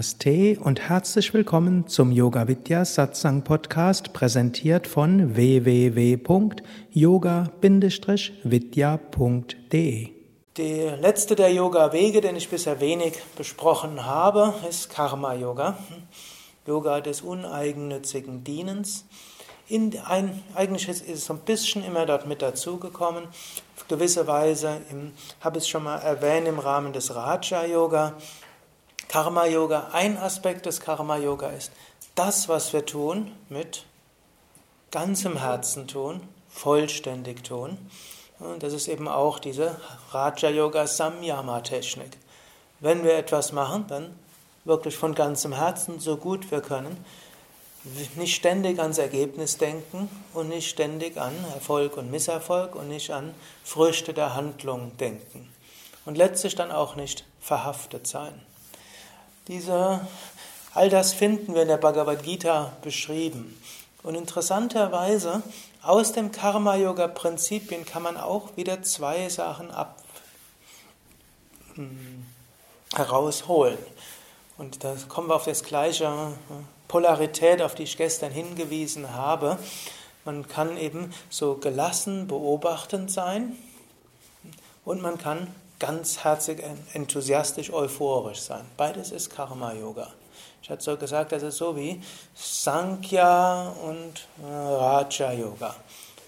Namaste und herzlich willkommen zum Yoga Vidya Satsang Podcast, präsentiert von www.yoga-vidya.de. Der letzte der Yoga-Wege, den ich bisher wenig besprochen habe, ist Karma-Yoga. Yoga des uneigennützigen Dienens. In ein, eigentlich ist es so ein bisschen immer dort mit dazugekommen. Auf gewisse Weise habe ich es schon mal erwähnt im Rahmen des Raja-Yoga. Karma-Yoga, ein Aspekt des Karma-Yoga ist, das, was wir tun, mit ganzem Herzen tun, vollständig tun. Und das ist eben auch diese Raja-Yoga-Samyama-Technik. Wenn wir etwas machen, dann wirklich von ganzem Herzen, so gut wir können. Nicht ständig ans Ergebnis denken und nicht ständig an Erfolg und Misserfolg und nicht an Früchte der Handlung denken. Und letztlich dann auch nicht verhaftet sein. Diese, all das finden wir in der Bhagavad Gita beschrieben. Und interessanterweise, aus dem Karma-Yoga-Prinzipien kann man auch wieder zwei Sachen ab, hm, herausholen. Und da kommen wir auf das gleiche Polarität, auf die ich gestern hingewiesen habe. Man kann eben so gelassen beobachtend sein und man kann ganzherzig, enthusiastisch, euphorisch sein. Beides ist Karma-Yoga. Ich hatte so gesagt, das ist so wie Sankhya und äh, Raja-Yoga.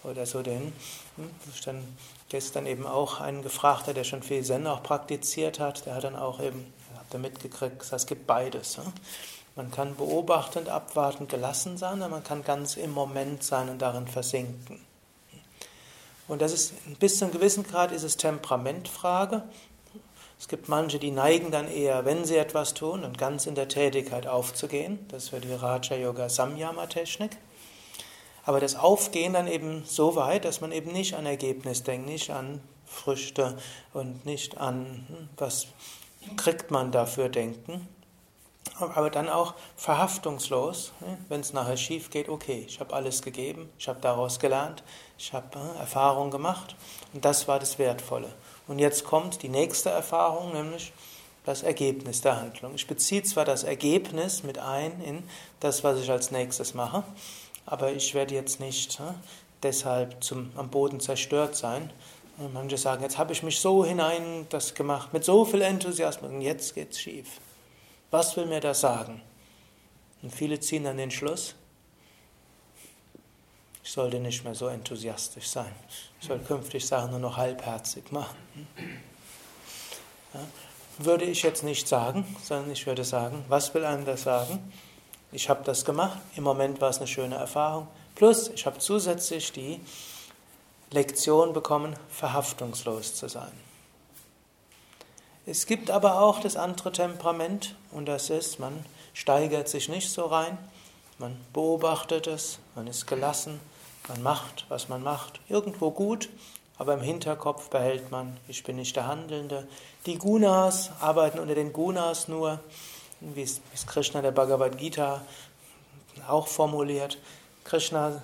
Oder so den, hm, dann gestern eben auch einen gefragt der schon viel Zen auch praktiziert hat, der hat dann auch eben, habt ihr mitgekriegt, es gibt beides. Man kann beobachtend, abwartend, gelassen sein, oder man kann ganz im Moment sein und darin versinken. Und das ist, bis zu einem gewissen Grad ist es Temperamentfrage. Es gibt manche, die neigen dann eher, wenn sie etwas tun, und ganz in der Tätigkeit aufzugehen. Das wäre die Raja Yoga Samyama Technik. Aber das Aufgehen dann eben so weit, dass man eben nicht an Ergebnis denkt, nicht an Früchte und nicht an, hm, was kriegt man dafür denken, aber dann auch verhaftungslos, ne? wenn es nachher schief geht, okay, ich habe alles gegeben, ich habe daraus gelernt, ich habe äh, Erfahrung gemacht und das war das Wertvolle. Und jetzt kommt die nächste Erfahrung, nämlich das Ergebnis der Handlung. Ich beziehe zwar das Ergebnis mit ein in das, was ich als nächstes mache, aber ich werde jetzt nicht äh, deshalb zum, am Boden zerstört sein. Manche sagen, jetzt habe ich mich so hinein das gemacht, mit so viel Enthusiasmus und jetzt geht es schief. Was will mir das sagen? Und viele ziehen dann den Schluss, ich sollte nicht mehr so enthusiastisch sein. Ich soll künftig Sachen nur noch halbherzig machen. Ja, würde ich jetzt nicht sagen, sondern ich würde sagen, was will einem das sagen? Ich habe das gemacht, im Moment war es eine schöne Erfahrung. Plus, ich habe zusätzlich die Lektion bekommen, verhaftungslos zu sein. Es gibt aber auch das andere Temperament und das ist, man steigert sich nicht so rein, man beobachtet es, man ist gelassen, man macht, was man macht, irgendwo gut, aber im Hinterkopf behält man, ich bin nicht der Handelnde. Die Gunas arbeiten unter den Gunas nur, wie es Krishna der Bhagavad Gita auch formuliert. Krishna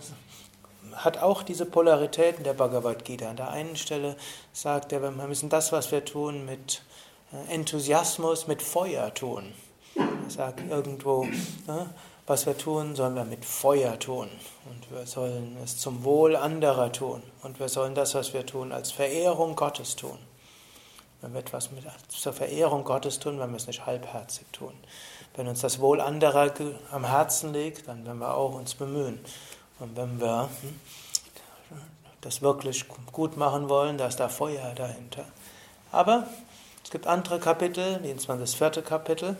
hat auch diese Polaritäten der Bhagavad Gita. An der einen Stelle sagt er, wir müssen das, was wir tun, mit Enthusiasmus mit Feuer tun. Er sagt irgendwo, ne, was wir tun, sollen wir mit Feuer tun. Und wir sollen es zum Wohl anderer tun. Und wir sollen das, was wir tun, als Verehrung Gottes tun. Wenn wir etwas mit, zur Verehrung Gottes tun, wenn wir es nicht halbherzig tun. Wenn uns das Wohl anderer am Herzen liegt, dann werden wir auch uns bemühen. Und wenn wir hm, das wirklich gut machen wollen, da ist da Feuer dahinter. Aber es gibt andere Kapitel, wie das vierte Kapitel.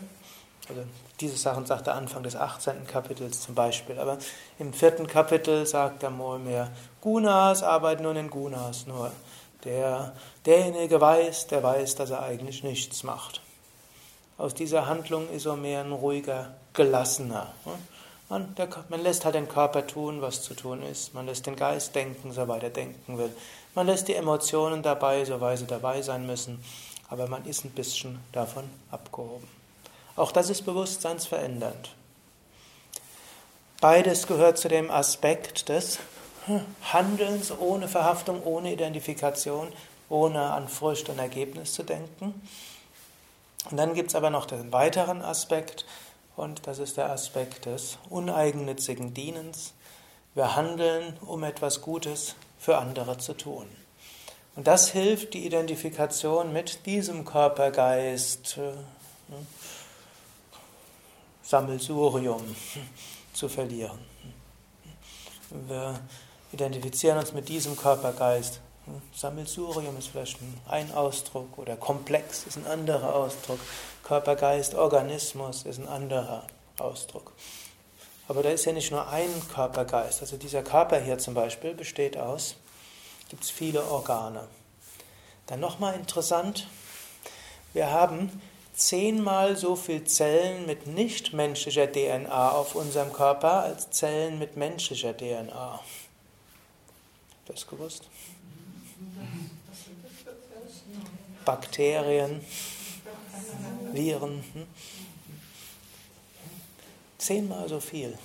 Also diese Sachen sagt er Anfang des 18. Kapitels zum Beispiel. Aber im vierten Kapitel sagt er mal mehr, Gunas arbeiten nur in Gunas. Nur der, derjenige weiß, der weiß, dass er eigentlich nichts macht. Aus dieser Handlung ist er mehr ein ruhiger, gelassener. Man, der, man, lässt halt den Körper tun, was zu tun ist. Man lässt den Geist denken, soweit er denken will. Man lässt die Emotionen dabei, soweit sie dabei sein müssen aber man ist ein bisschen davon abgehoben. Auch das ist bewusstseinsverändernd. Beides gehört zu dem Aspekt des Handelns ohne Verhaftung, ohne Identifikation, ohne an Furcht und Ergebnis zu denken. Und dann gibt es aber noch den weiteren Aspekt, und das ist der Aspekt des uneigennützigen Dienens. Wir handeln, um etwas Gutes für andere zu tun. Und das hilft, die Identifikation mit diesem Körpergeist, äh, ne, Sammelsurium, zu verlieren. Wir identifizieren uns mit diesem Körpergeist. Sammelsurium ist vielleicht ein Ausdruck oder Komplex ist ein anderer Ausdruck. Körpergeist, Organismus ist ein anderer Ausdruck. Aber da ist ja nicht nur ein Körpergeist. Also dieser Körper hier zum Beispiel besteht aus, gibt es viele Organe. Dann nochmal interessant, wir haben zehnmal so viele Zellen mit nichtmenschlicher DNA auf unserem Körper als Zellen mit menschlicher DNA. Habt ihr das gewusst? Bakterien, Viren. Hm? Zehnmal so viel.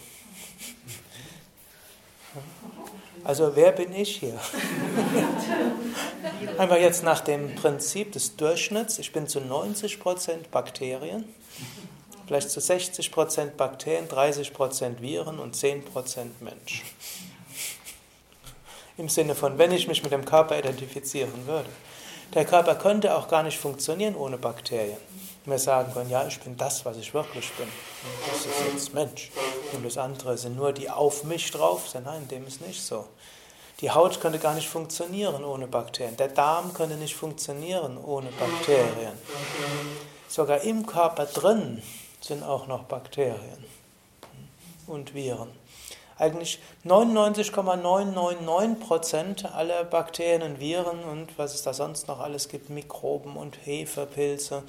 Also wer bin ich hier? Einfach jetzt nach dem Prinzip des Durchschnitts. Ich bin zu 90% Bakterien, vielleicht zu 60% Bakterien, 30% Viren und 10% Mensch. Im Sinne von, wenn ich mich mit dem Körper identifizieren würde. Der Körper könnte auch gar nicht funktionieren ohne Bakterien. Wir sagen können, ja, ich bin das, was ich wirklich bin. Und das ist jetzt Mensch. Und das andere sind nur die auf mich drauf. Nein, dem ist nicht so. Die Haut könnte gar nicht funktionieren ohne Bakterien. Der Darm könnte nicht funktionieren ohne Bakterien. Sogar im Körper drin sind auch noch Bakterien und Viren. Eigentlich 99,999% aller Bakterien und Viren und was es da sonst noch alles gibt, Mikroben und Hefepilze,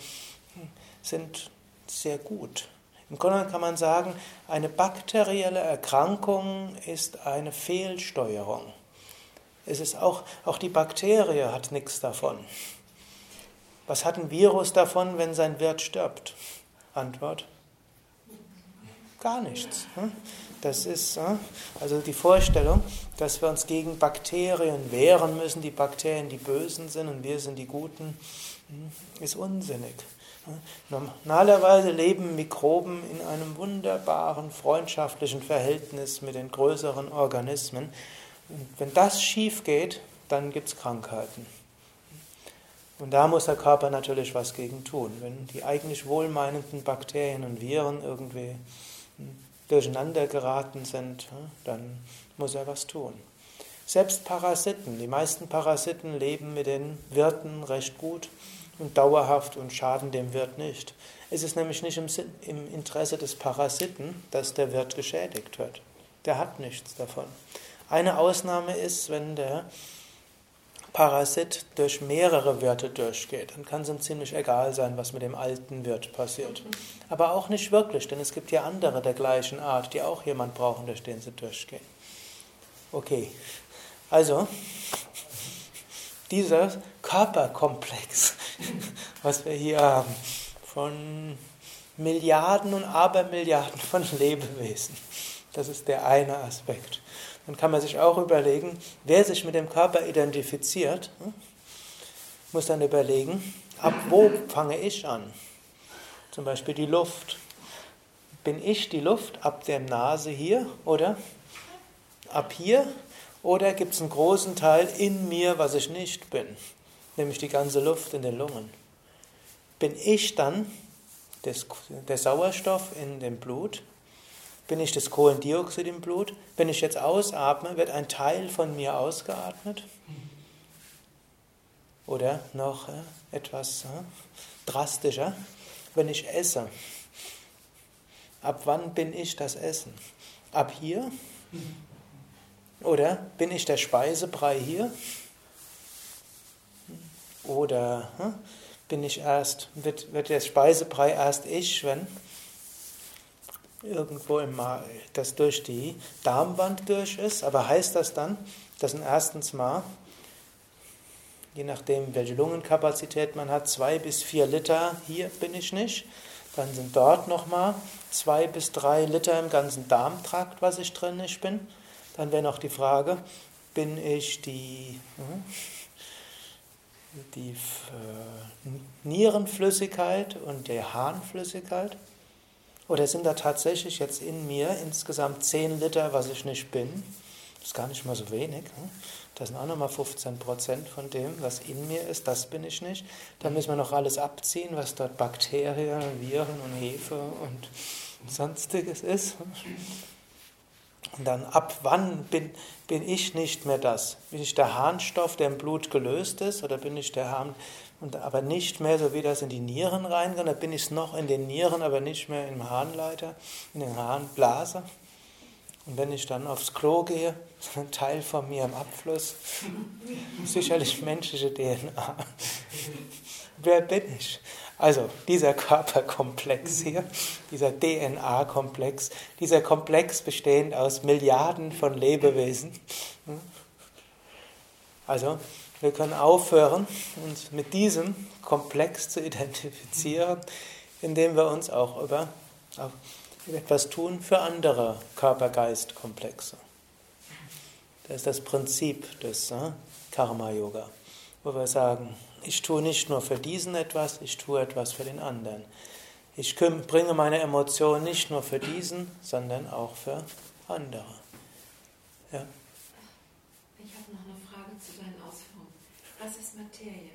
sind sehr gut. Im Grunde kann man sagen, eine bakterielle Erkrankung ist eine Fehlsteuerung. Es ist auch, auch die Bakterie hat nichts davon. Was hat ein Virus davon, wenn sein Wirt stirbt? Antwort: Gar nichts. Hm? Das ist hm? also die Vorstellung, dass wir uns gegen Bakterien wehren müssen, die Bakterien die Bösen sind und wir sind die Guten, hm? ist unsinnig. Normalerweise leben Mikroben in einem wunderbaren, freundschaftlichen Verhältnis mit den größeren Organismen. Und wenn das schief geht, dann gibt es Krankheiten. Und da muss der Körper natürlich was gegen tun. Wenn die eigentlich wohlmeinenden Bakterien und Viren irgendwie hm, durcheinander geraten sind, hm, dann muss er was tun. Selbst Parasiten, die meisten Parasiten leben mit den Wirten recht gut und dauerhaft und schaden dem Wirt nicht. Es ist nämlich nicht im, im Interesse des Parasiten, dass der Wirt geschädigt wird. Der hat nichts davon. Eine Ausnahme ist, wenn der Parasit durch mehrere Wirte durchgeht. Dann kann es ihm ziemlich egal sein, was mit dem alten Wirt passiert. Aber auch nicht wirklich, denn es gibt ja andere der gleichen Art, die auch jemand brauchen, durch den sie durchgehen. Okay, also dieser Körperkomplex, was wir hier haben, von Milliarden und Abermilliarden von Lebewesen. Das ist der eine Aspekt. Dann kann man sich auch überlegen, wer sich mit dem Körper identifiziert, hm, muss dann überlegen, ab wo fange ich an? Zum Beispiel die Luft. Bin ich die Luft ab der Nase hier oder ab hier oder gibt es einen großen Teil in mir, was ich nicht bin, nämlich die ganze Luft in den Lungen? Bin ich dann der Sauerstoff in dem Blut? Bin ich das Kohlendioxid im Blut? Wenn ich jetzt ausatme, wird ein Teil von mir ausgeatmet? Oder noch äh, etwas äh, drastischer, wenn ich esse. Ab wann bin ich das Essen? Ab hier? Oder bin ich der Speisebrei hier? Oder hm, bin ich erst, wird, wird der Speisebrei erst ich, wenn irgendwo im das durch die Darmwand durch ist? Aber heißt das dann, dass ein erstens mal, je nachdem welche Lungenkapazität man hat, zwei bis vier Liter, hier bin ich nicht, dann sind dort nochmal zwei bis drei Liter im ganzen Darmtrakt, was ich drin nicht bin. Dann wäre noch die Frage, bin ich die, hm, die äh, Nierenflüssigkeit und die Harnflüssigkeit? Oder sind da tatsächlich jetzt in mir insgesamt 10 Liter, was ich nicht bin? Das ist gar nicht mal so wenig. Ne? Das sind auch nochmal 15 Prozent von dem, was in mir ist, das bin ich nicht. Dann müssen wir noch alles abziehen, was dort Bakterien, Viren und Hefe und sonstiges ist. Und dann ab wann bin, bin ich nicht mehr das? Bin ich der Harnstoff, der im Blut gelöst ist, oder bin ich der Harn, und aber nicht mehr so wie das in die Nieren reingeht, oder bin ich noch in den Nieren, aber nicht mehr im Harnleiter, in den Harnblase? Und wenn ich dann aufs Klo gehe, ein Teil von mir im Abfluss, sicherlich menschliche DNA. Wer bin ich? Also dieser Körperkomplex hier, dieser DNA-Komplex, dieser Komplex bestehend aus Milliarden von Lebewesen. Also wir können aufhören, uns mit diesem Komplex zu identifizieren, indem wir uns auch über etwas tun für andere Körper-Geist-Komplexe. Das ist das Prinzip des äh, Karma-Yoga, wo wir sagen, ich tue nicht nur für diesen etwas, ich tue etwas für den anderen. Ich bringe meine Emotionen nicht nur für diesen, sondern auch für andere. Ja? Ich habe noch eine Frage zu deinen Ausführungen. Was ist Materie?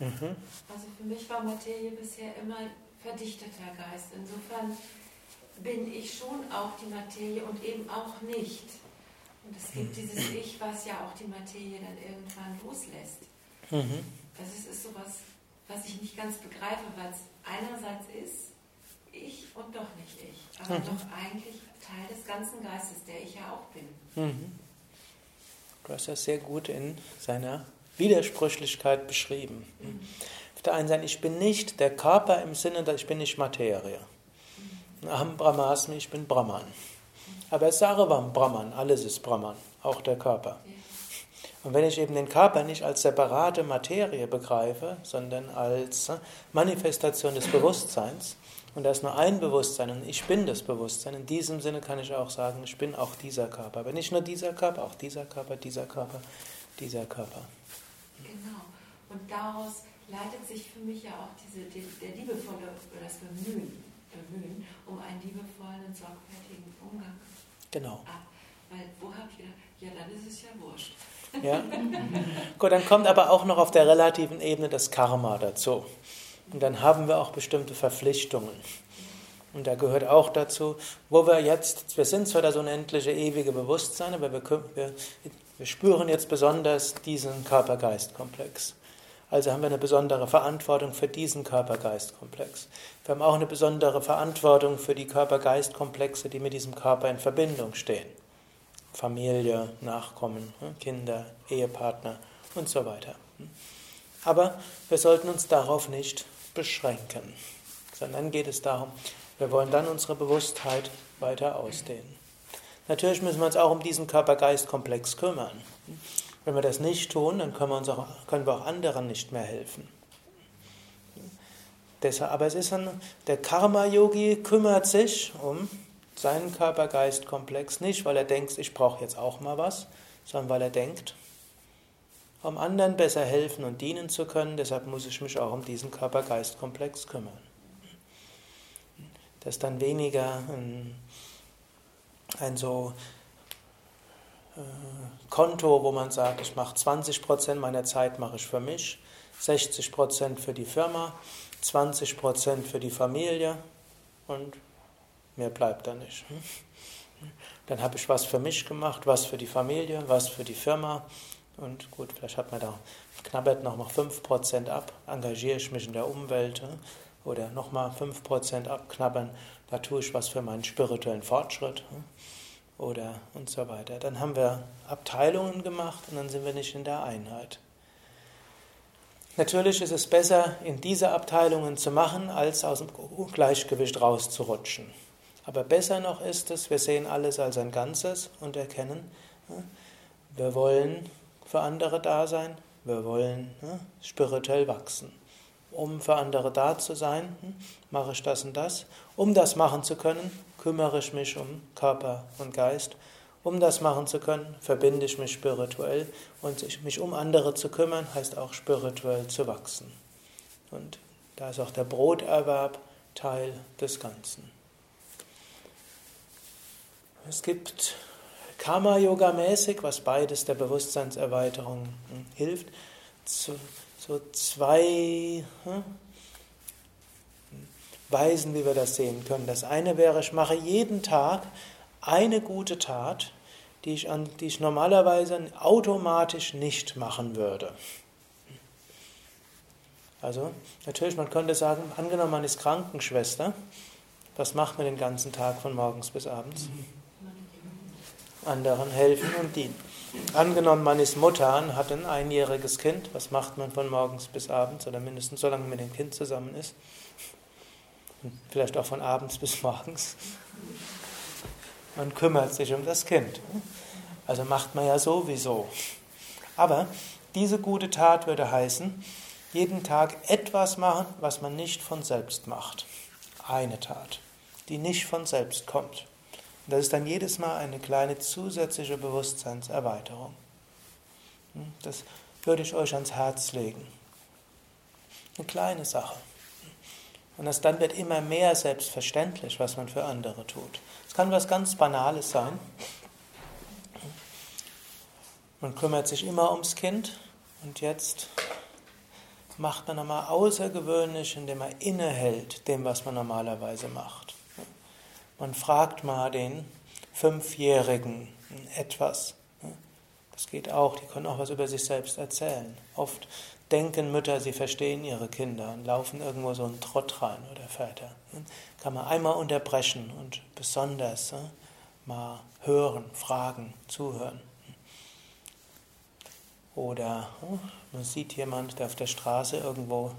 Mhm. Also für mich war Materie bisher immer verdichteter Geist. Insofern bin ich schon auch die Materie und eben auch nicht. Und es gibt dieses Ich, was ja auch die Materie dann irgendwann loslässt. Mhm. Also es ist sowas, was ich nicht ganz begreife, weil es einerseits ist ich und doch nicht ich, aber mhm. doch eigentlich Teil des ganzen Geistes, der ich ja auch bin. Mhm. Du hast das sehr gut in seiner Widersprüchlichkeit beschrieben. Auf der einen Seite, ich bin nicht der Körper im Sinne, dass ich bin nicht Materie. Aham Brahmasmi, ich bin Brahman. Aber Sarvam Brahman, alles ist Brahman, auch der Körper. Und wenn ich eben den Körper nicht als separate Materie begreife, sondern als äh, Manifestation des Bewusstseins, und da ist nur ein Bewusstsein und ich bin das Bewusstsein, in diesem Sinne kann ich auch sagen, ich bin auch dieser Körper. Aber nicht nur dieser Körper, auch dieser Körper, dieser Körper, dieser Körper. Genau. Und daraus leitet sich für mich ja auch diese, der liebevolle, das Bemühen bemühen, um einen liebevollen und sorgfältigen Umgang genau. ab. Weil wo habe ich gedacht, ja, dann ist es ja wurscht. Ja. Gut, dann kommt aber auch noch auf der relativen Ebene das Karma dazu. Und dann haben wir auch bestimmte Verpflichtungen. Und da gehört auch dazu, wo wir jetzt, wir sind zwar das unendliche, ewige Bewusstsein, aber wir, wir, wir spüren jetzt besonders diesen Körper-Geist-Komplex. Also haben wir eine besondere Verantwortung für diesen Körper-Geist-Komplex. Wir haben auch eine besondere Verantwortung für die Körper-Geist-Komplexe, die mit diesem Körper in Verbindung stehen. Familie, Nachkommen, hm, Kinder, Ehepartner und so weiter. Aber wir sollten uns darauf nicht beschränken, sondern geht es darum, wir wollen dann unsere Bewusstheit weiter ausdehnen. Natürlich müssen wir uns auch um diesen Körper-Geist-Komplex kümmern. Wenn wir das nicht tun, dann können wir, uns auch, können wir auch anderen nicht mehr helfen. Aber es ist ein, der Karma-Yogi kümmert sich um seinen Körper-Geist-Komplex nicht, weil er denkt, ich brauche jetzt auch mal was, sondern weil er denkt, um anderen besser helfen und dienen zu können, deshalb muss ich mich auch um diesen Körper-Geist-Komplex kümmern. Das ist dann weniger ein, ein so äh, Konto, wo man sagt, ich mache 20% meiner Zeit mache ich für mich, 60% für die Firma, 20% für die Familie und mehr bleibt da nicht. Dann habe ich was für mich gemacht, was für die Familie, was für die Firma und gut, vielleicht hat man da knabbert noch mal 5% ab, engagiere ich mich in der Umwelt oder nochmal 5% abknabbern, da tue ich was für meinen spirituellen Fortschritt oder und so weiter. Dann haben wir Abteilungen gemacht und dann sind wir nicht in der Einheit. Natürlich ist es besser, in diese Abteilungen zu machen, als aus dem Gleichgewicht rauszurutschen. Aber besser noch ist es, wir sehen alles als ein Ganzes und erkennen, wir wollen für andere da sein, wir wollen spirituell wachsen. Um für andere da zu sein, mache ich das und das. Um das machen zu können, kümmere ich mich um Körper und Geist Um das machen zu können, verbinde ich mich spirituell und mich um andere zu kümmern, heißt auch spirituell zu wachsen. Und da ist auch der Broterwerb Teil des Ganzen. Es gibt Karma-Yoga-mäßig, was beides der Bewusstseinserweiterung hm, hilft, so, zwei hm, Weisen, wie wir das sehen können. Das eine wäre, ich mache jeden Tag eine gute Tat, die ich, an, die ich normalerweise automatisch nicht machen würde. Also, natürlich, man könnte sagen, angenommen, man ist Krankenschwester, was macht man den ganzen Tag von morgens bis abends? Anderen helfen und dienen. Angenommen, man ist Mutter und hat ein einjähriges Kind, was macht man von morgens bis abends oder mindestens so lange man mit dem Kind zusammen ist? vielleicht auch von abends bis morgens. Man kümmert sich um das Kind. Also macht man ja sowieso. Aber diese gute Tat würde heißen, jeden Tag etwas machen, was man nicht von selbst macht. Eine Tat, die nicht von selbst kommt. Das ist dann jedes Mal eine kleine zusätzliche Bewusstseinserweiterung. Das würde ich euch ans Herz legen. Eine kleine Sache. Und das dann wird immer mehr selbstverständlich, was man für andere tut. Es kann was ganz Banales sein. Man kümmert sich immer ums Kind und jetzt macht man einmal außergewöhnlich, indem man innehält dem, was man normalerweise macht. Man fragt mal den Fünfjährigen etwas. Das geht auch, die können auch was über sich selbst erzählen. Oft denken Mütter, sie verstehen ihre Kinder und laufen irgendwo so einen Trott rein oder Väter. Kann man einmal unterbrechen und besonders mal hören, fragen, zuhören. Oder man sieht jemand, der auf der Straße irgendwo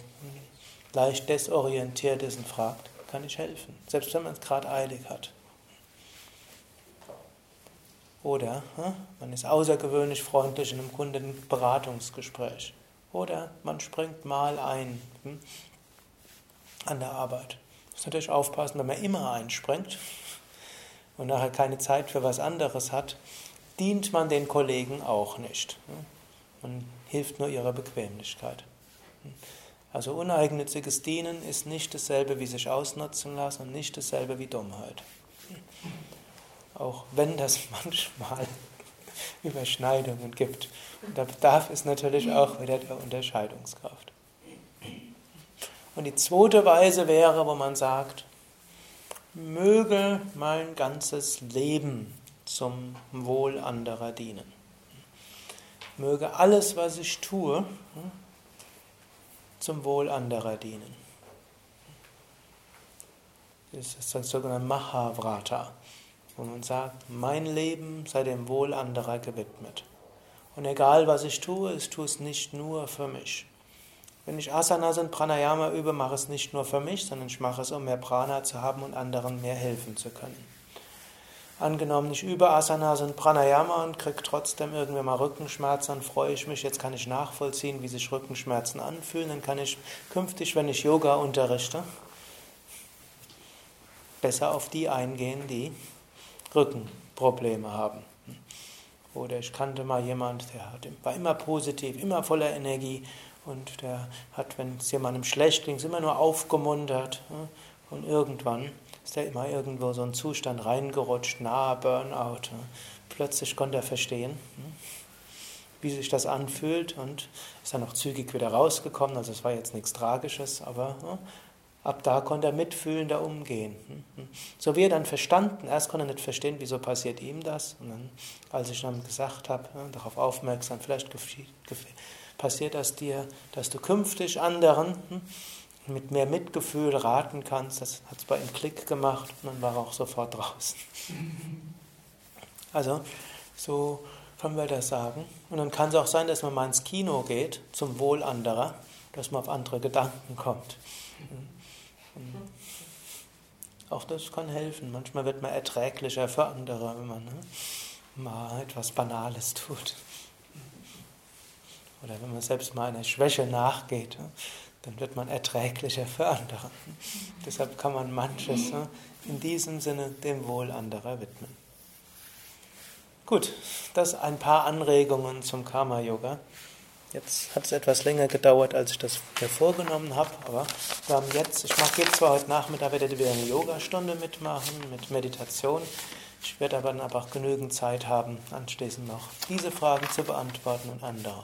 leicht desorientiert ist und fragt, kann ich helfen? Selbst wenn man es gerade eilig hat. Oder man ist außergewöhnlich freundlich in einem Kundenberatungsgespräch. Oder man springt mal ein hm, an der Arbeit. Muss natürlich aufpassen, wenn man immer einspringt und nachher keine Zeit für was anderes hat, dient man den Kollegen auch nicht. Hm. Man hilft nur ihrer Bequemlichkeit. Hm. Also uneigennütziges Dienen ist nicht dasselbe wie sich ausnutzen lassen und nicht dasselbe wie Dummheit. Auch wenn das manchmal Überschneidungen gibt. Und da bedarf es natürlich auch wieder der Unterscheidungskraft. Und die zweite Weise wäre, wo man sagt, möge mein ganzes Leben zum Wohl anderer dienen. Möge alles, was ich tue, zum Wohl anderer dienen. Das ist das sogenannte Mahavrata wo man sagt, mein Leben sei dem Wohl anderer gewidmet. Und egal was ich tue, ich tue es nicht nur für mich. Wenn ich Asanas und Pranayama übe, mache ich es nicht nur für mich, sondern ich mache es, um mehr Prana zu haben und anderen mehr helfen zu können. Angenommen, ich übe Asanas und Pranayama und kriege trotzdem irgendwann mal Rückenschmerzen, dann freue ich mich, jetzt kann ich nachvollziehen, wie sich Rückenschmerzen anfühlen, dann kann ich künftig, wenn ich Yoga unterrichte, besser auf die eingehen, die Rückenprobleme haben. Oder ich kannte mal jemand, der war immer positiv, immer voller Energie und der hat, wenn es jemandem schlecht ging, immer nur aufgemuntert. Und irgendwann ist er immer irgendwo so ein Zustand reingerutscht, nahe Burnout. Plötzlich konnte er verstehen, wie sich das anfühlt und ist dann auch zügig wieder rausgekommen. Also es war jetzt nichts Tragisches, aber Ab da konnte er mitfühlender umgehen. So wie er dann verstanden, erst konnte er nicht verstehen, wieso passiert ihm das. Und dann, als ich dann gesagt habe, darauf aufmerksam, vielleicht passiert das dir, dass du künftig anderen hm, mit mehr Mitgefühl raten kannst. Das hat es bei ihm Klick gemacht und dann war er auch sofort draußen. Also, so können wir das sagen. Und dann kann es auch sein, dass man mal ins Kino geht, zum Wohl anderer, dass man auf andere Gedanken kommt. Auch das kann helfen. Manchmal wird man erträglicher für andere, wenn man ne, mal etwas Banales tut. Oder wenn man selbst mal einer Schwäche nachgeht, ne, dann wird man erträglicher für andere. Deshalb kann man manches ne, in diesem Sinne dem Wohl anderer widmen. Gut, das ein paar Anregungen zum Karma-Yoga. Jetzt hat es etwas länger gedauert, als ich das mir vorgenommen habe, aber wir haben jetzt, ich mache jetzt zwar heute Nachmittag wieder eine Yogastunde mitmachen, mit Meditation. Ich werde aber dann aber auch genügend Zeit haben, anschließend noch diese Fragen zu beantworten und andere.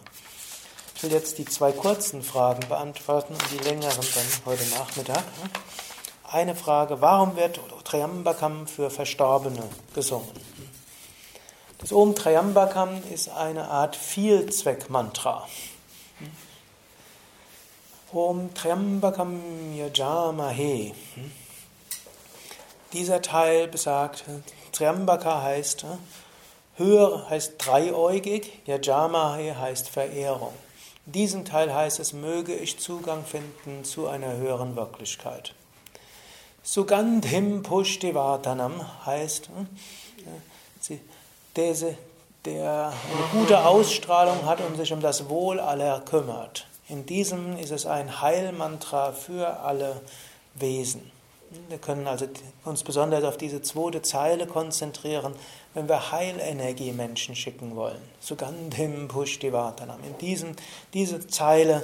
Ich will jetzt die zwei kurzen Fragen beantworten und die längeren dann heute Nachmittag. Eine Frage, warum wird Triambakam für Verstorbene gesungen? Das Om Triambakam ist eine Art Vielzweck-Mantra. Om Triambakam Yajamahe. Dieser Teil besagt, Triambaka heißt höher, heißt dreieugig, Yajamahe heißt Verehrung. In diesem Teil heißt es, möge ich Zugang finden zu einer höheren Wirklichkeit. Sugandhim Pushtivatanam heißt, sie der, der eine gute Ausstrahlung hat und sich um das Wohl aller kümmert. In diesem ist es ein Heilmantra für alle Wesen. Wir können also uns besonders auf diese zweite Zeile konzentrieren, wenn wir Heilenergie Menschen schicken wollen. Sugandhim Pushtivatanam. In diesem, diese Zeile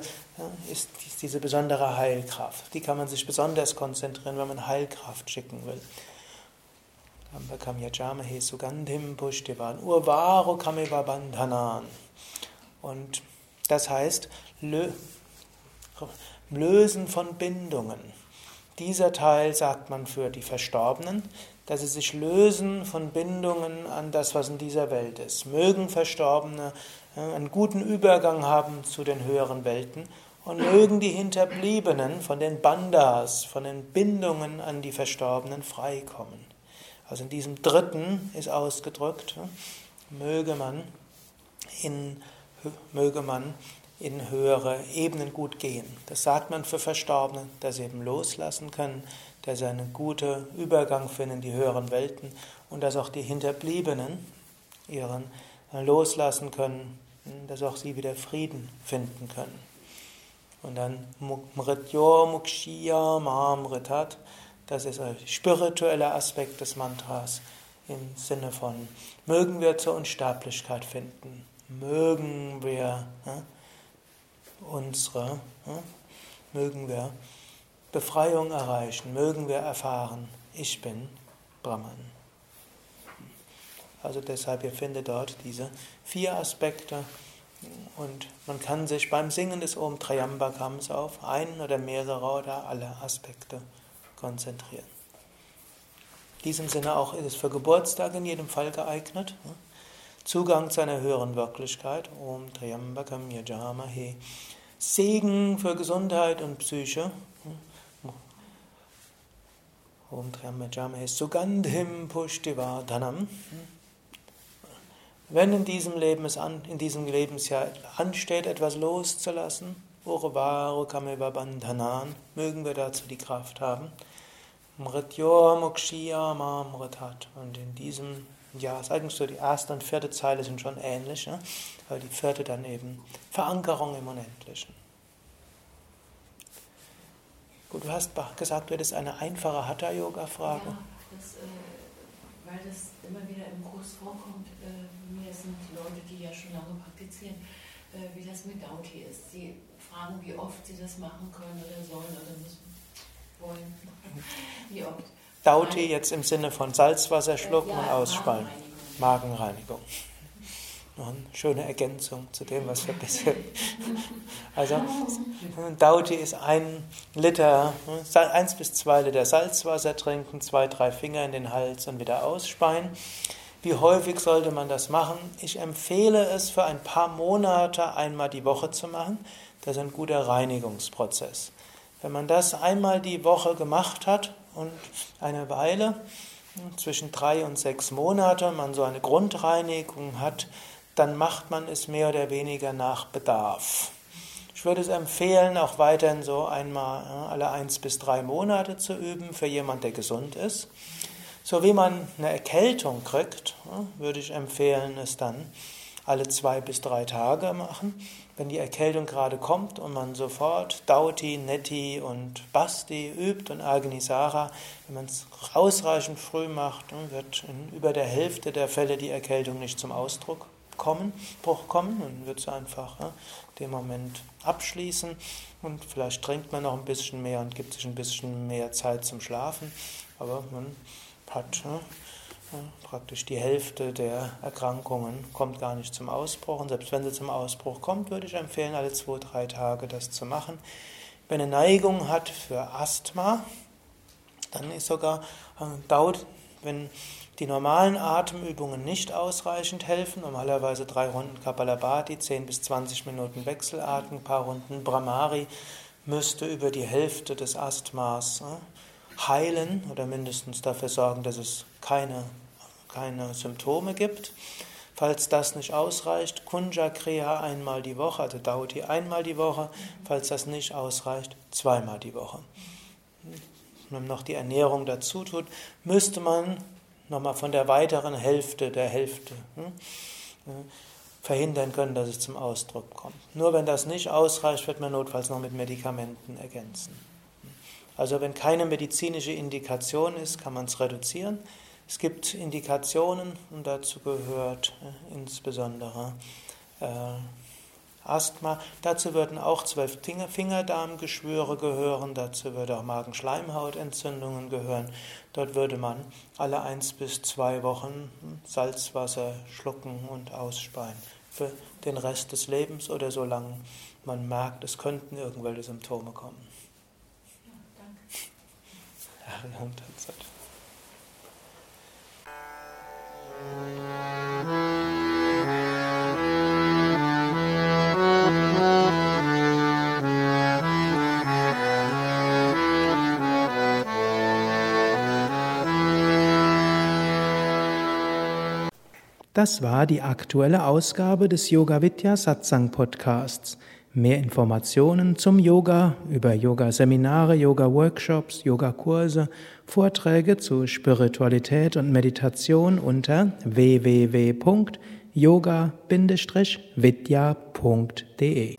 ist diese besondere Heilkraft. Die kann man sich besonders konzentrieren, wenn man Heilkraft schicken will. Ambakam Yajamahe Sugandhim Pushtivan Urvaro Kameva. Und das heißt, Lösen von Bindungen. Dieser Teil sagt man für die Verstorbenen, dass sie sich lösen von Bindungen an das, was in dieser Welt ist. Mögen Verstorbene einen guten Übergang haben zu den höheren Welten und mögen die Hinterbliebenen von den Bandas, von den Bindungen an die Verstorbenen freikommen. Also in diesem dritten ist ausgedrückt, möge man in, möge man in höhere Ebenen gut gehen. Das sagt man für Verstorbene, dass sie eben loslassen können, dass sie einen guten Übergang finden in die höheren Welten und dass auch die Hinterbliebenen ihren loslassen können, dass auch sie wieder Frieden finden können. Und dann Mrityo Mukshiya Mamritat, das ist ein spiritueller Aspekt des Mantras im Sinne von, mögen wir zur Unsterblichkeit finden, mögen wir ja, unsere, ja, mögen wir Befreiung erreichen, mögen wir erfahren, ich bin Brahman. Also deshalb, ihr findet dort diese vier Aspekte und man kann sich beim Singen des Om Triambakams auf einen oder mehrere oder alle Aspekte konzentrieren. In diesem Sinne auch ist es für Geburtstag in jedem Fall geeignet. Zugang zu einer höheren Wirklichkeit. Om Triambakam Yajamahe. Segen für Gesundheit und Psyche. Om Triambakam Yajamahe. Sugandhim Pushtivardhanam. Wenn in diesem, Leben es an, in diesem Lebensjahr ansteht, etwas loszulassen, Urvaru Kameva Bandhanan, mögen wir dazu die Kraft haben. Mrityo Mokshiya Mamritat. Und in diesem ja, ist eigentlich so die erste und vierte Zeile sind schon ähnlich, ne? aber die vierte dann eben Verankerung im Unendlichen. Gut, du hast gesagt, du hättest eine einfache Hatha-Yoga-Frage. Ja, das, äh, weil das immer wieder im Kurs vorkommt. Äh, mir sind Leute, die ja schon lange praktizieren, äh, wie das mit Dauti ist. Sie fragen, wie oft sie das machen können oder sollen oder müssen wollen. Wie oft? Dauti jetzt im Sinne von Salzwasser schlucken ja, und ausspeien. Magenreinigung. Eine schöne Ergänzung zu dem, was wir bisher. Also, Dauti ist ein Liter, eins bis zwei Liter Salzwasser trinken, zwei, drei Finger in den Hals und wieder ausspeien. Wie häufig sollte man das machen? Ich empfehle es für ein paar Monate einmal die Woche zu machen. Das ist ein guter Reinigungsprozess. Wenn man das einmal die Woche gemacht hat und eine Weile, zwischen drei und sechs Monate, man so eine Grundreinigung hat, dann macht man es mehr oder weniger nach Bedarf. Ich würde es empfehlen, auch weiterhin so einmal alle eins bis drei Monate zu üben für jemand, der gesund ist. So wie man eine Erkältung kriegt, würde ich empfehlen, es dann alle zwei bis drei Tage machen. wenn die Erkältung gerade kommt und man sofort Dauti, Neti und Basti übt und Agnisara, wenn man es ausreichend früh macht, wird in über der Hälfte der Fälle die Erkältung nicht zum Ausdruck kommen, Bruch kommen und wird es einfach ja, den Moment abschließen und vielleicht trinkt man noch ein bisschen mehr und gibt sich ein bisschen mehr Zeit zum Schlafen, aber man hat praktisch die Hälfte der Erkrankungen kommt gar nicht zum Ausbruch. Und selbst wenn sie zum Ausbruch kommt, würde ich empfehlen, alle zwei, drei Tage das zu machen. Wer eine Neigung hat für Asthma, dann ist sogar äh, dauert, wenn die normalen Atemübungen nicht ausreichend helfen, normalerweise drei Runden Kapalabhati, 10 bis 20 Minuten Wechselatmen, paar Runden Brahmari, müsste über die Hälfte des Asthmas äh, heilen oder mindestens dafür sorgen, dass es keine, keine Symptome gibt. Falls das nicht ausreicht, Kunja Kriya einmal die Woche, also Dauti einmal die Woche. Falls das nicht ausreicht, zweimal die Woche. Wenn man noch die Ernährung dazu tut, müsste man nochmal von der weiteren Hälfte der Hälfte hm, verhindern können, dass es zum Ausdruck kommt. Nur wenn das nicht ausreicht, wird man notfalls noch mit Medikamenten ergänzen. Also wenn keine medizinische Indikation ist, kann man es reduzieren. Es gibt Indikationen und dazu gehört äh, insbesondere äh, Asthma. Dazu würden auch zwölf Fingerdarmgeschwüre gehören, dazu würde auch Magenschleimhautentzündungen gehören. Dort würde man alle eins bis zwei Wochen Salzwasser schlucken und ausspeien. Für den Rest des Lebens oder solange man merkt, es könnten irgendwelche Symptome kommen. Das war die aktuelle Ausgabe des Yoga Vidya Satsang Podcasts. Mehr Informationen zum Yoga über Yoga-Seminare, Yoga-Workshops, Yogakurse, Vorträge zu Spiritualität und Meditation unter www.yoga-vidya.de